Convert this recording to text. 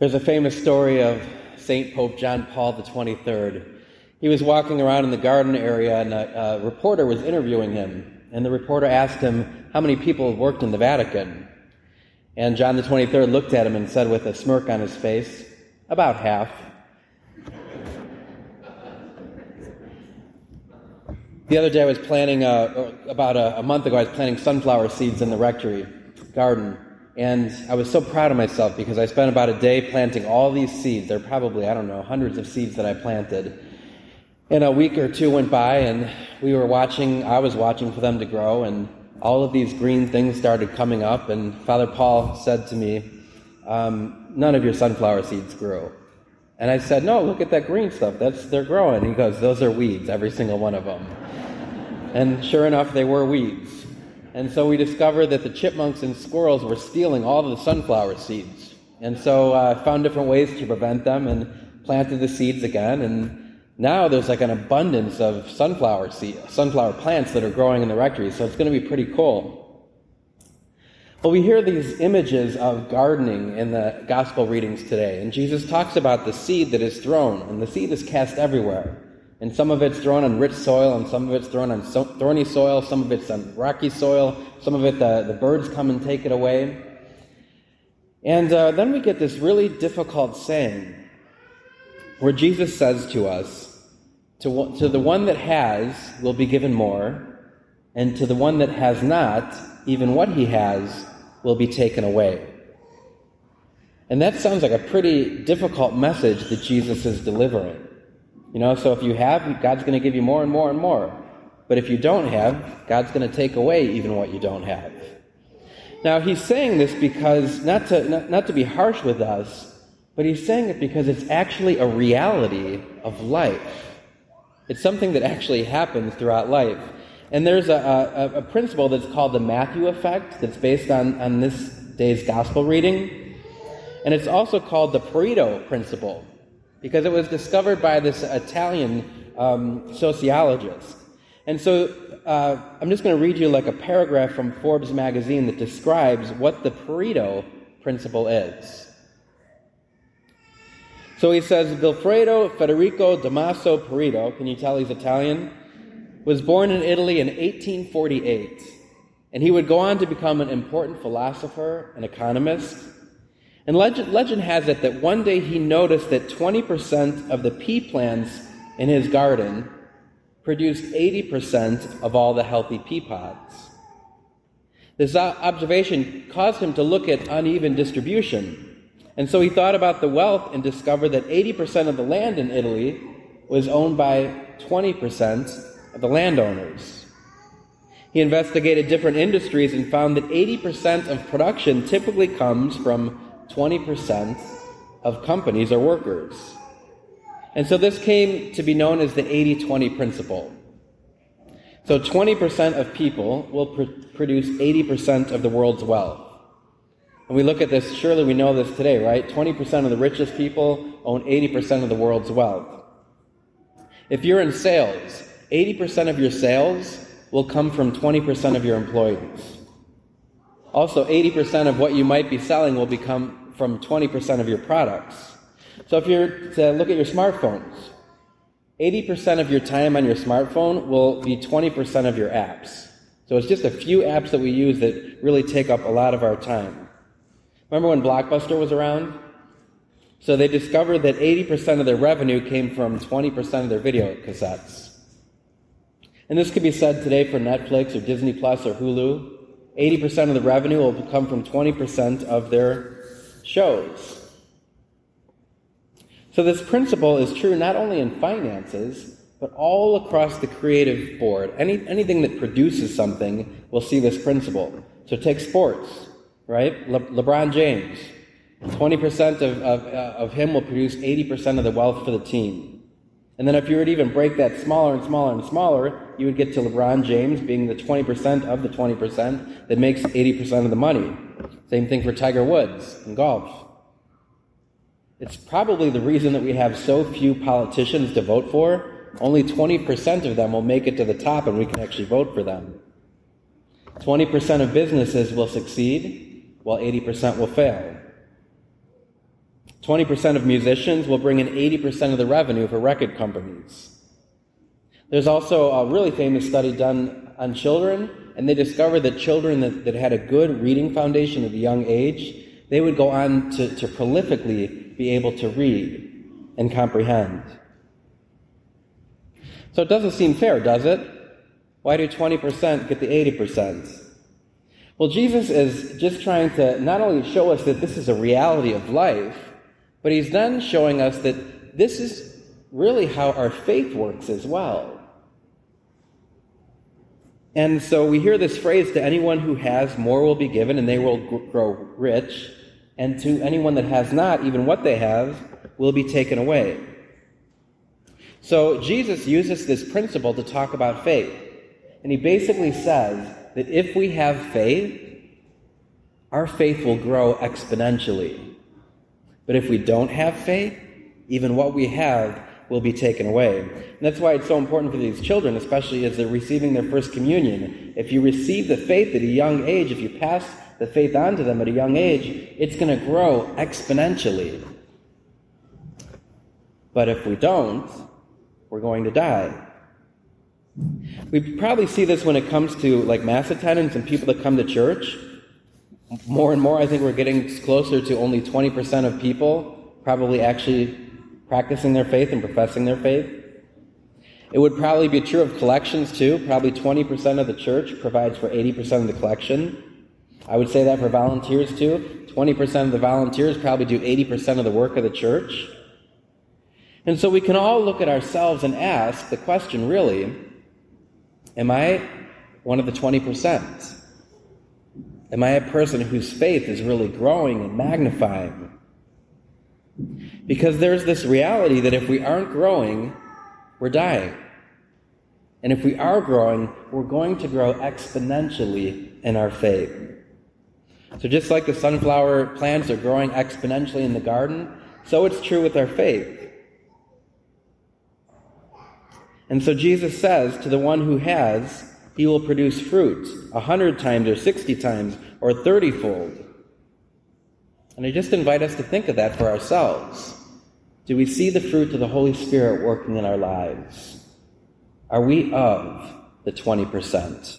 There's a famous story of St. Pope John Paul XXIII. He was walking around in the garden area, and a, a, reporter was interviewing him. And the reporter asked him how many people worked in the Vatican. And John XXIII looked at him and said with a smirk on his face, About half. The other day I was planting, uh, about a, a month ago, I was planting sunflower seeds in the rectory garden. And I was so proud of myself because I spent about a day planting all these seeds. There are probably, I don't know, hundreds of seeds that I planted. And a week or two went by, and we were watching, I was watching for them to grow, and all of these green things started coming up. And Father Paul said to me, um, None of your sunflower seeds grew. And I said, No, look at that green stuff. That's, they're growing. He goes, Those are weeds, every single one of them. And sure enough, they were weeds. And so we discovered that the chipmunks and squirrels were stealing all the sunflower seeds. And so I uh, found different ways to prevent them and planted the seeds again. And now there's like an abundance of sunflower seed, sunflower plants that are growing in the rectory. So it's going to be pretty cool. Well, we hear these images of gardening in the gospel readings today. And Jesus talks about the seed that is thrown, and the seed is cast everywhere. And some of it's thrown on rich soil, and some of it's thrown on thorny soil, some of it's on rocky soil, some of it the, the birds come and take it away. And uh, then we get this really difficult saying where Jesus says to us, to, to the one that has will be given more, and to the one that has not, even what he has will be taken away. And that sounds like a pretty difficult message that Jesus is delivering. You know, so if you have, God's going to give you more and more and more. But if you don't have, God's going to take away even what you don't have. Now, he's saying this because, not to, not, not to be harsh with us, but he's saying it because it's actually a reality of life. It's something that actually happens throughout life. And there's a, a, a principle that's called the Matthew effect that's based on, on this day's gospel reading. And it's also called the Pareto principle because it was discovered by this Italian um, sociologist. And so uh, I'm just going to read you like a paragraph from Forbes magazine that describes what the Pareto principle is. So he says Vilfredo Federico Damaso Pareto, can you tell he's Italian? Was born in Italy in 1848. And he would go on to become an important philosopher, an economist, and legend, legend has it that one day he noticed that 20% of the pea plants in his garden produced 80% of all the healthy pea pods. This observation caused him to look at uneven distribution. And so he thought about the wealth and discovered that 80% of the land in Italy was owned by 20% of the landowners. He investigated different industries and found that 80% of production typically comes from 20% of companies are workers. And so this came to be known as the 80 20 principle. So 20% of people will pr- produce 80% of the world's wealth. And we look at this, surely we know this today, right? 20% of the richest people own 80% of the world's wealth. If you're in sales, 80% of your sales will come from 20% of your employees. Also, 80% of what you might be selling will become from 20% of your products. So if you're to look at your smartphones, 80% of your time on your smartphone will be 20% of your apps. So it's just a few apps that we use that really take up a lot of our time. Remember when Blockbuster was around? So they discovered that 80% of their revenue came from 20% of their video cassettes. And this could be said today for Netflix or Disney Plus or Hulu. 80% of the revenue will come from 20% of their shows. So, this principle is true not only in finances, but all across the creative board. Any, anything that produces something will see this principle. So, take sports, right? Le- LeBron James. 20% of, of, uh, of him will produce 80% of the wealth for the team. And then if you were to even break that smaller and smaller and smaller, you would get to LeBron James being the 20% of the 20% that makes 80% of the money. Same thing for Tiger Woods in golf. It's probably the reason that we have so few politicians to vote for. Only 20% of them will make it to the top and we can actually vote for them. 20% of businesses will succeed while 80% will fail. 20% of musicians will bring in 80% of the revenue for record companies. There's also a really famous study done on children, and they discovered that children that, that had a good reading foundation at a young age, they would go on to, to prolifically be able to read and comprehend. So it doesn't seem fair, does it? Why do 20% get the 80%? Well, Jesus is just trying to not only show us that this is a reality of life, but he's then showing us that this is really how our faith works as well. And so we hear this phrase to anyone who has, more will be given, and they will grow rich. And to anyone that has not, even what they have will be taken away. So Jesus uses this principle to talk about faith. And he basically says that if we have faith, our faith will grow exponentially. But if we don't have faith, even what we have will be taken away. And that's why it's so important for these children, especially as they're receiving their first communion. If you receive the faith at a young age, if you pass the faith on to them at a young age, it's going to grow exponentially. But if we don't, we're going to die. We probably see this when it comes to like mass attendance and people that come to church. More and more, I think we're getting closer to only 20% of people probably actually practicing their faith and professing their faith. It would probably be true of collections too. Probably 20% of the church provides for 80% of the collection. I would say that for volunteers too. 20% of the volunteers probably do 80% of the work of the church. And so we can all look at ourselves and ask the question really, am I one of the 20%? Am I a person whose faith is really growing and magnifying? Because there's this reality that if we aren't growing, we're dying. And if we are growing, we're going to grow exponentially in our faith. So, just like the sunflower plants are growing exponentially in the garden, so it's true with our faith. And so Jesus says to the one who has, he will produce fruit a hundred times or sixty times or thirtyfold. And I just invite us to think of that for ourselves. Do we see the fruit of the Holy Spirit working in our lives? Are we of the 20%?